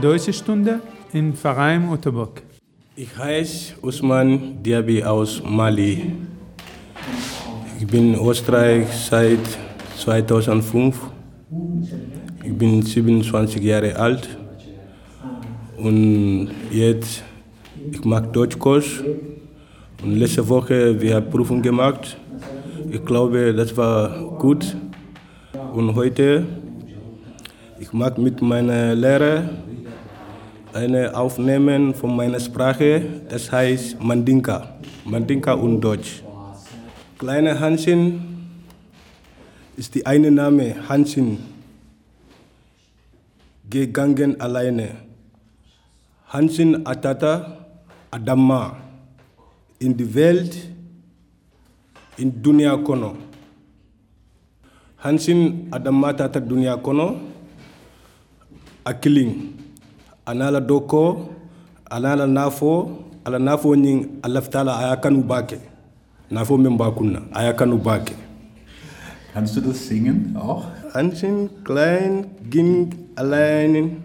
Deutsche Stunde in Verein Otterbock. Ich heiße Usman Diaby aus Mali. Ich bin in Österreich seit 2005. Ich bin 27 Jahre alt und jetzt ich mache Deutschkurs und letzte Woche wir haben Prüfung gemacht. Ich glaube, das war gut und heute ich mag mit meiner Lehrer eine aufnehmen von meiner Sprache, das heißt Mandinka, Mandinka und Deutsch. Kleine Hanschen ist die eine Name, Hanschen, gegangen alleine. Hanschen Atata Adama, in die Welt, in Dunia Kono. Hanschen Adama Tata Dunia Kono, Akiling. Anala doko anala nafo ala nafo alaftala aya kanu bake. Nafo men bakunna aya kanu bake. Kannst du das singen auch? Anschen klein ging allein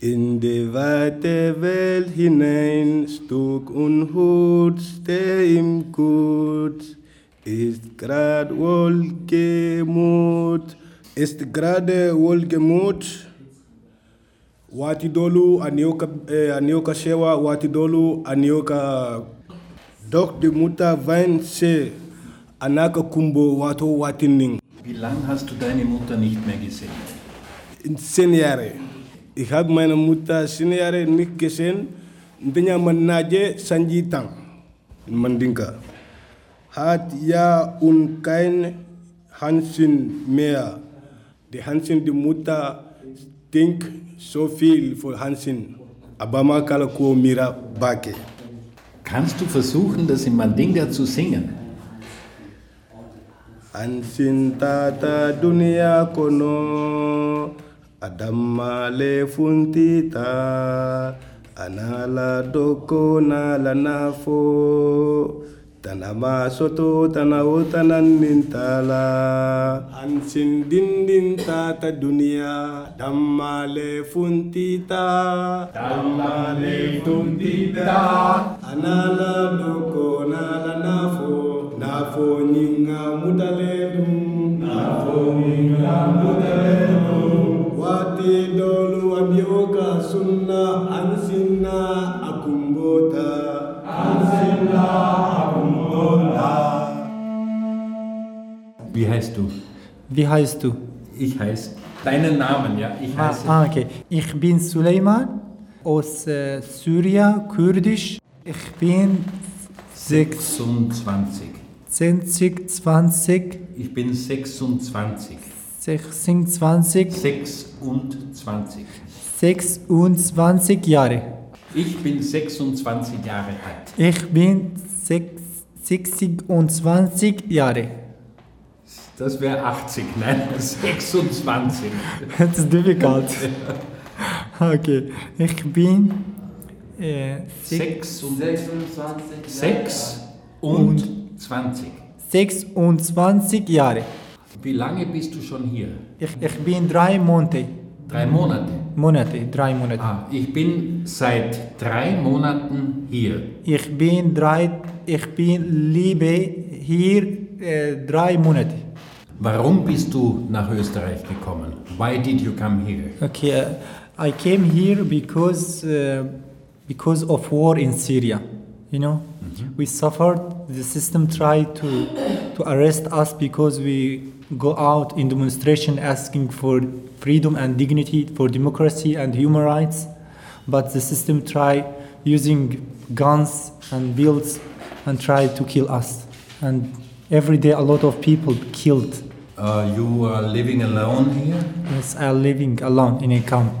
in die weite Welt hinein, Stuck und Hut steh ihm gut, ist grad wohlgemut, ist gerade wohlgemut, waati doolu aniyo ka eh, aniyo ka shewa waati doolu aniyo ka dok de muta vain se anaka kumbo wato watinning Wie lange hast du deine Mutter nicht mehr gesehen? in sen yare ich habe meine mutter sen yare nicht gesehen. Ndenya manaje sanji tang in mandinka. Hat ja und kein Hansen mehr. Die Hansen die Mutter denkt so viel für Hansen aber man kann ko mira bake Kannst du versuchen, das in Mandinga zu singen? Hansin tata dunia kono adamale funtita anala doko nala nafo tanama soto tana o tana nintala an sin din din ta ta duniya damma le funtita damma le funtita anala doko nala nafo nafo nyinga mutale dum Wie heißt du? Ich heiße. Deinen Namen, ja? Ich Ah, heiße. ah, okay. Ich bin Suleiman aus äh, Syrien, Kurdisch. Ich bin 26. 20, 20, Ich bin 26. 26, 26. 26 Jahre. Ich bin 26 Jahre alt. Ich bin 6, 26 Jahre. Das wäre 80, nein, 26. Das ist difficult. Okay. Ich bin äh, 6 und 26. 6 und 20. 26 Jahre. Wie lange bist du schon hier? Ich, ich bin drei Monate. Drei Monate. Monate, drei Monate. Ah, ich bin seit drei Monaten hier. Ich bin drei, ich bin liebe hier äh, drei Monate. Warum bist du nach Österreich gekommen? Why did you come here? Okay, uh, I came here because uh, because of war in Syria. You know, we suffered. The system tried to to arrest us because we go out in demonstration asking for freedom and dignity, for democracy and human rights. But the system tried using guns and bullets and tried to kill us. And every day, a lot of people killed. Uh, you are living alone here. Yes, I am living alone in a camp.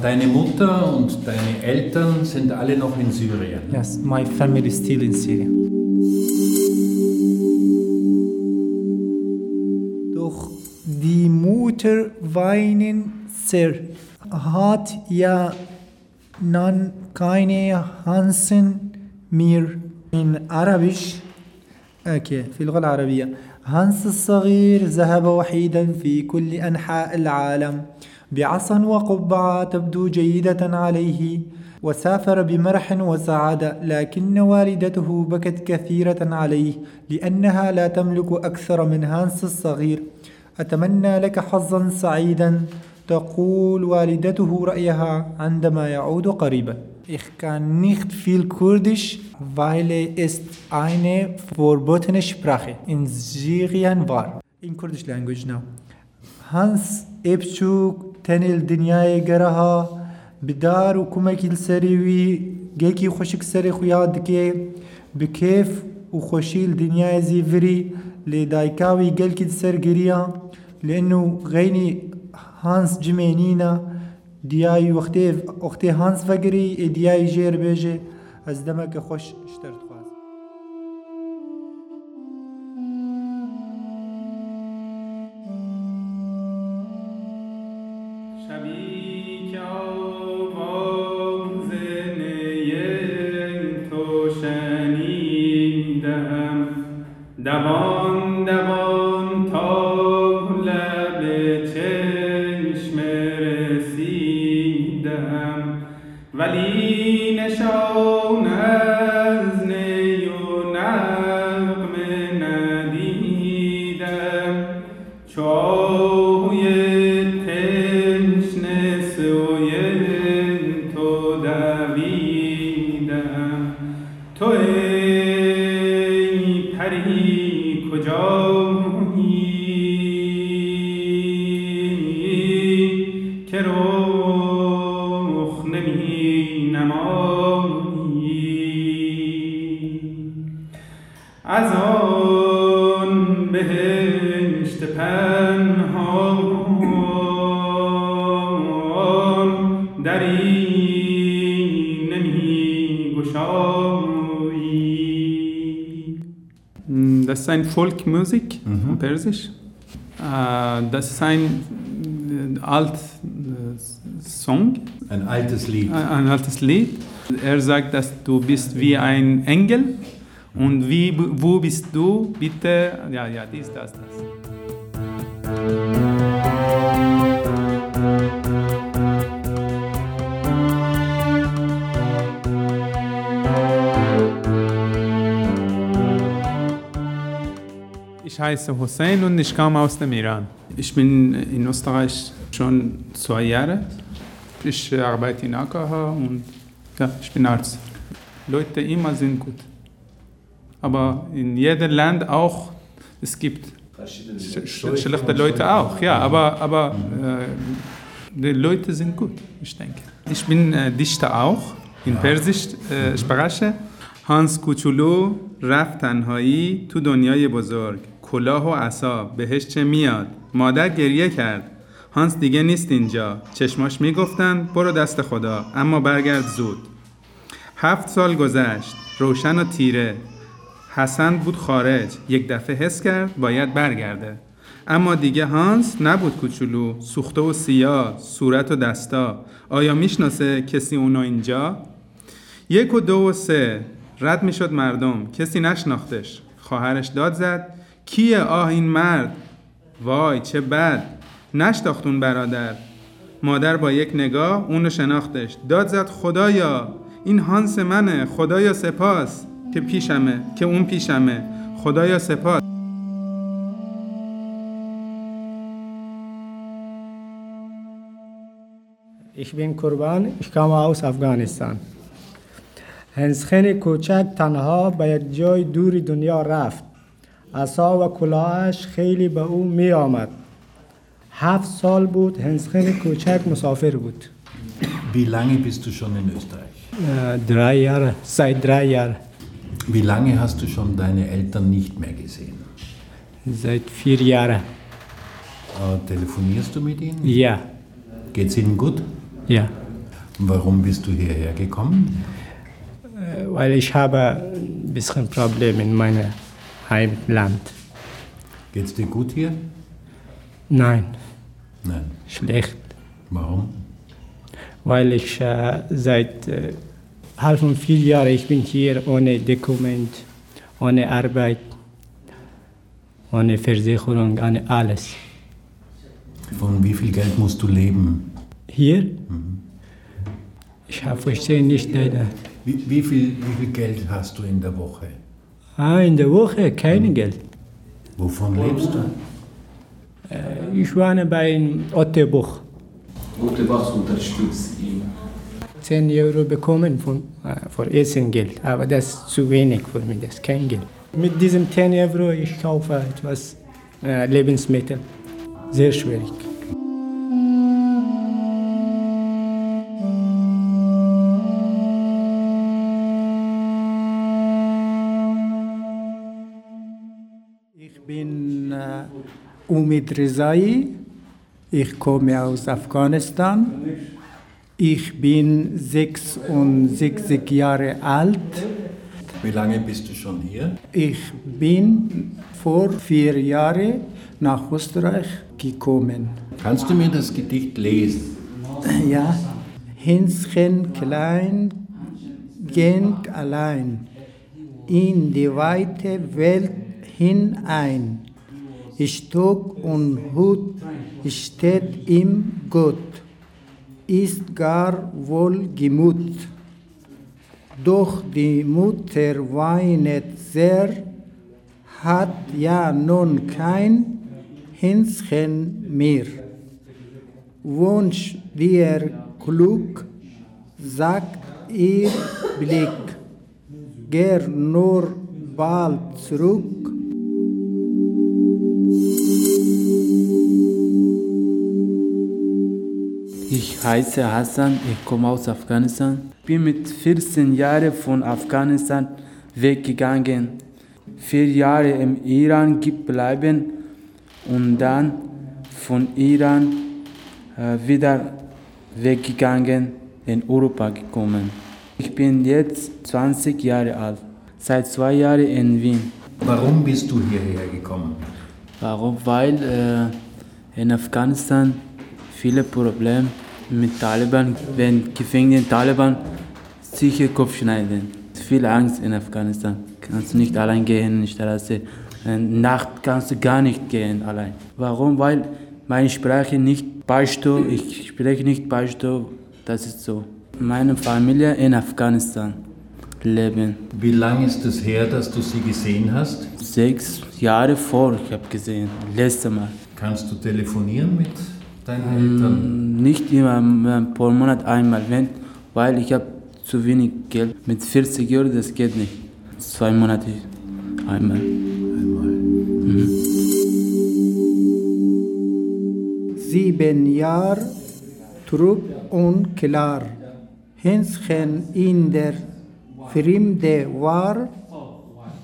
Deine Mutter und deine Eltern sind alle noch in Syrien. Yes, my family is still in Syria. Doch die Mutter weinen sehr, hat ja nan keine Hansen mehr in Arabisch. اوكي في اللغة العربية هانس الصغير ذهب وحيدا في كل أنحاء العالم. بعصا وقبعة تبدو جيدة عليه وسافر بمرح وسعادة لكن والدته بكت كثيرة عليه لأنها لا تملك أكثر من هانس الصغير. أتمنى لك حظا سعيدا تقول والدته رأيها عندما يعود قريبا. Ich kann nicht viel Kurdisch, weil es eine verbotene Sprache in Syrien war. In Kurdish language now. Hans Epchuk tenil dünyaya geraha bidar u kumekil seriwi geki xoşik seri xuya dike bi keyf u xoşil dünyaya zivri li daykawi gelkil ser giriya لأنه غيني هانس جمينينا دیای وقتی وقتی هانس فگری دیای جیر بیجه از دمک خوش اشترت که رخ نمی نمایی از آن بهشت پنهان دری نمی گشایی Das ist ein Folkmusik von Persisch. Äh, Das ist ein äh, alt äh, Song, Ein altes Lied. ein ein altes Lied. Er sagt, dass du bist wie ein Engel und wie, wo bist du, bitte, ja, ja, dies, das, das. Ich heiße Hussein und ich komme aus dem Iran. Ich bin in Österreich schon zwei Jahre. Ich arbeite in AKH und ja, ich bin Arzt. Leute immer sind gut. Aber in jedem Land auch, es gibt sch sch schlechte Leute auch, ja, aber, aber äh, die Leute sind gut, ich denke. Ich bin äh, Dichter auch, in Persisch äh, Sprache. هانس کوچولو رفت تنهایی تو دنیای بزرگ کلاه و عصا بهش چه میاد مادر گریه کرد هانس دیگه نیست اینجا. چشماش می‌گفتن برو دست خدا. اما برگرد زود. هفت سال گذشت. روشن و تیره. حسن بود خارج. یک دفعه حس کرد باید برگرده. اما دیگه هانس نبود کوچولو. سوخته و سیاه صورت و دستا. آیا می‌شناسه کسی اونو اینجا؟ یک و دو و سه. رد می‌شد مردم. کسی نشناختش. خواهرش داد زد. کیه آه این مرد؟ وای چه بد. نشناختون برادر. مادر با یک نگاه اونو شناختش. داد زد خدایا این هانس منه. خدایا سپاس. که پیشمه که اون پیشمه. خدایا سپاس. Ich bin Kurban, ich komme aus Afghanistan. هنسخن کوچک تنها به یک جای دور دنیا رفت. عصا و کلاهش خیلی به او می آمد. هفت سال بود هنسخن کوچک مسافر بود. Wie lange bist du schon in Österreich? Äh, drei Jahre, seit drei Jahren. Wie lange hast du schon deine Eltern nicht mehr gesehen? Seit vier Jahren. Äh, telefonierst du mit ihnen? Ja, Geht's ihnen gut? ja. Und warum bist du hierher gekommen? Äh, Weil ich habe ein bisschen Probleme in meinem Heimland. Geht's dir gut hier? Nein, Nein. schlecht. Warum? weil ich äh, seit äh, halben vier Jahren ich bin hier ohne Dokument, ohne Arbeit, ohne Versicherung, ohne alles. Von wie viel Geld musst du leben? Hier? Ich habe verstehe nicht leider. Wie, wie, viel, wie viel Geld hast du in der Woche? Ah, in der Woche kein Geld. Wovon lebst du? Ich wohne bei Ottebuch. Was unterstützt ihn. 10 Euro bekommen von, äh, für Essen Geld, aber das ist zu wenig für mich, das ist kein Geld. Mit diesem 10 Euro ich kaufe etwas äh, Lebensmittel. Sehr schwierig. Umid Rezai. Ich komme aus Afghanistan. Ich bin 66 Jahre alt. Wie lange bist du schon hier? Ich bin vor vier Jahren nach Österreich gekommen. Kannst du mir das Gedicht lesen? Ja, Hänschen klein, ging allein in die weite Welt hinein. Stock und Hut steht ihm gut, ist gar wohl Gemut. Doch die Mutter weinet sehr, hat ja nun kein Hänschen mehr. Wunsch dir Glück, sagt ihr Blick, geh nur bald zurück. Ich heiße Hassan, ich komme aus Afghanistan. Bin mit 14 Jahren von Afghanistan weggegangen. Vier Jahre im Iran geblieben und dann von Iran äh, wieder weggegangen, in Europa gekommen. Ich bin jetzt 20 Jahre alt, seit zwei Jahren in Wien. Warum bist du hierher gekommen? Warum? Weil äh, in Afghanistan viele Probleme mit Taliban, wenn Gefangene Taliban sicher Kopf schneiden. Viel Angst in Afghanistan. Kannst du nicht allein gehen in die Straße. In Nacht kannst du gar nicht gehen allein. Warum? Weil meine Sprache nicht Pashto, ich spreche nicht Pashto, das ist so. Meine Familie in Afghanistan leben. Wie lange ist es her, dass du sie gesehen hast? Sechs Jahre vor, ich habe gesehen, letztes Mal. Kannst du telefonieren mit deinen Eltern? Nicht immer pro Monat einmal, wenn, weil ich habe zu wenig Geld. Mit 40 Euro, das geht nicht. Zwei Monate einmal. Sieben Jahre trug und klar, Hänschen in der Fremde war,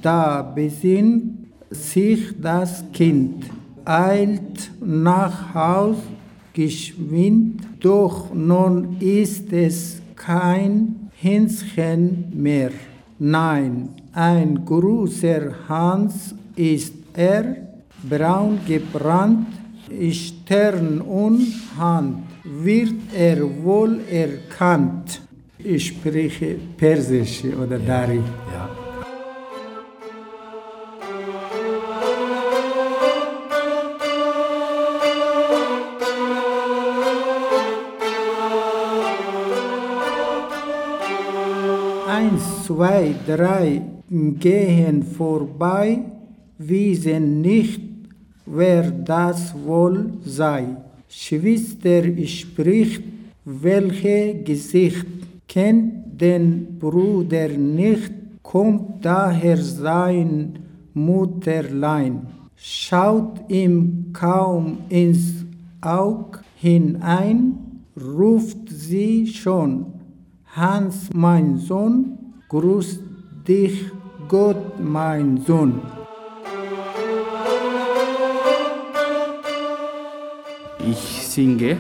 da besinnt sich das Kind, eilt nach Haus geschwind, doch nun ist es kein Hänschen mehr. Nein, ein großer Hans ist er, braun gebrannt, Stern und Hand, wird er wohl erkannt. Ich spreche Persisch oder Dari. Ja. Eins, zwei, drei gehen vorbei, wissen nicht, wer das wohl sei. Schwester spricht, welche Gesicht kennt den Bruder nicht, kommt daher sein Mutterlein, schaut ihm kaum ins Aug hinein, ruft sie schon, Hans, mein Sohn, grüß dich Gott, mein Sohn. Ich singe,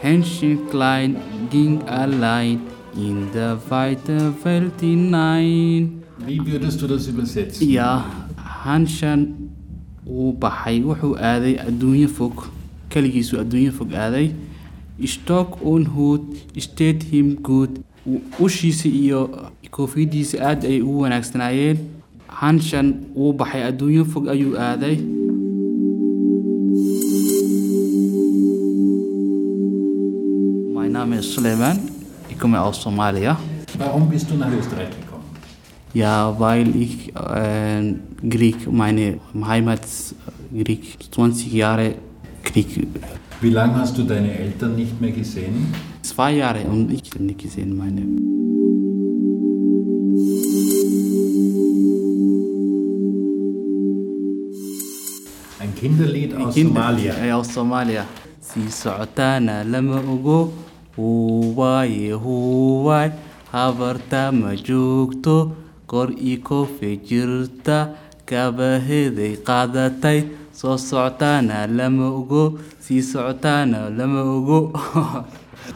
Händchen klein ging allein in der weite Welt hinein. Wie würdest du das übersetzen? Ja, Hanshan uu baxay wuxuu aaday adduunyo fog keligiisu adduunyo fog aaday stock on hood state him good ushiisa iyo koofiyadiisa aad ay ugu wanaagsanaayeen hanshan wuu baxay adduunyo fog ayuu aaday Suleiman. Ich komme aus Somalia. Warum bist du nach Österreich gekommen? Ja, weil ich äh, Krieg, meine Heimat Krieg, 20 Jahre Krieg, Wie lange hast du deine Eltern nicht mehr gesehen? Zwei Jahre und ich habe nicht gesehen meine. Ein Kinderlied aus Kinder- Somalia. Äh, aus Somalia. Si socotaana lama ogo, huwaaye huwaay, habarta ma joogto, kor ii koofay jirta, kabaheeday qaadatay, soo socotaana lama ogo, sii socotaana lama ogo.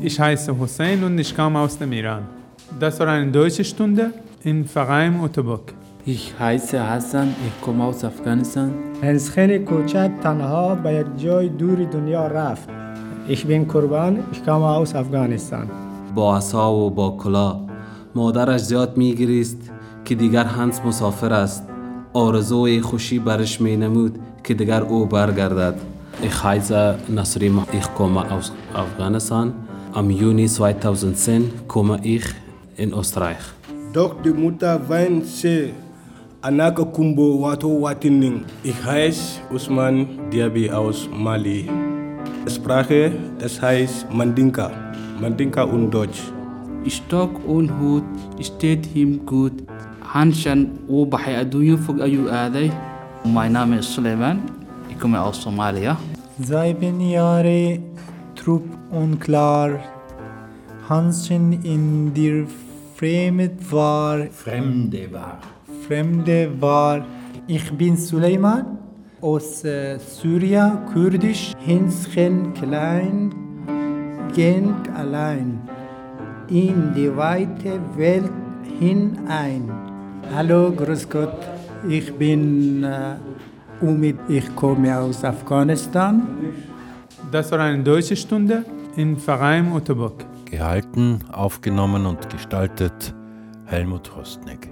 Ich heiße Hussein und ich komme aus dem Iran. Das war eine deutsche Stunde in Verein Otobok. Ich heiße Hassan, ich komme aus Afghanistan. هنسخن کوچک تنها به یک جای دور دنیا رفت Ich bin Kurban, ich komme aus Afghanistan. با عصا و با کلاه مادرش زیاد میگریست که دیگر هنس مسافر است آرزوی خوشی برش می نمود که دیگر او برگردد Ich heiße Nasrim, ich komme aus Afghanistan. Am Juni 2010 komme ich in Österreich. Doch die Mutter weint sehr. Anaka Kumbo Wato Watining. Ich heiße Usman Diaby aus Mali. Sprache, das heißt Mandinka. Mandinka und Deutsch. Stock und Hut steht ihm gut. Hanshan wuu baxay adduunyo fog ayuu aaday. Mein Name ist Suleiman. Ich komme aus Somalia. Sieben Jahre Trupp unklar. Hanschen in der Fremd war, Fremde war. Fremde war. Ich bin Suleiman aus äh, Syrien, Kurdisch. Hinschen klein, ging allein in die weite Welt hinein. Hallo, grüß Gott. Ich bin äh, Umid. Ich komme aus Afghanistan. Das war eine deutsche Stunde in Verein Otobok. Gehalten, aufgenommen und gestaltet Helmut Rostneck.